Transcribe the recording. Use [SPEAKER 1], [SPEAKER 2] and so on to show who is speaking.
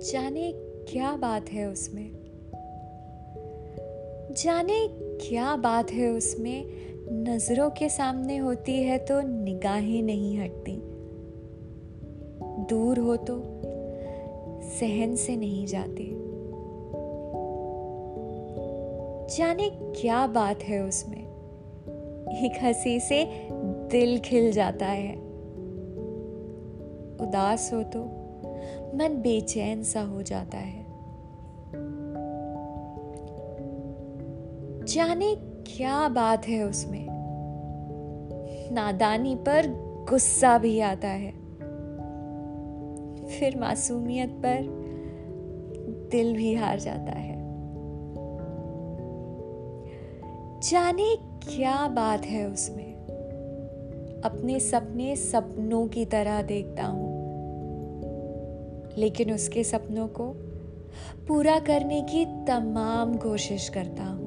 [SPEAKER 1] जाने क्या बात है उसमें? जाने क्या बात है उसमें? नज़रों के सामने होती है तो निगाहें नहीं हटती। दूर हो तो सहन से नहीं जाती। जाने क्या बात है उसमें? एक हँसी से दिल खिल जाता है। उदास हो तो मन बेचैन सा हो जाता है। जाने क्या बात है उसमें। नादानी पर गुस्सा भी आता है। फिर मासूमियत पर दिल भी हार जाता है। जाने क्या बात है उसमें। अपने सपने सपनों की तरह देखता हूँ। लेकिन उसके सपनों को पूरा करने की तमाम कोशिश करता हूँ।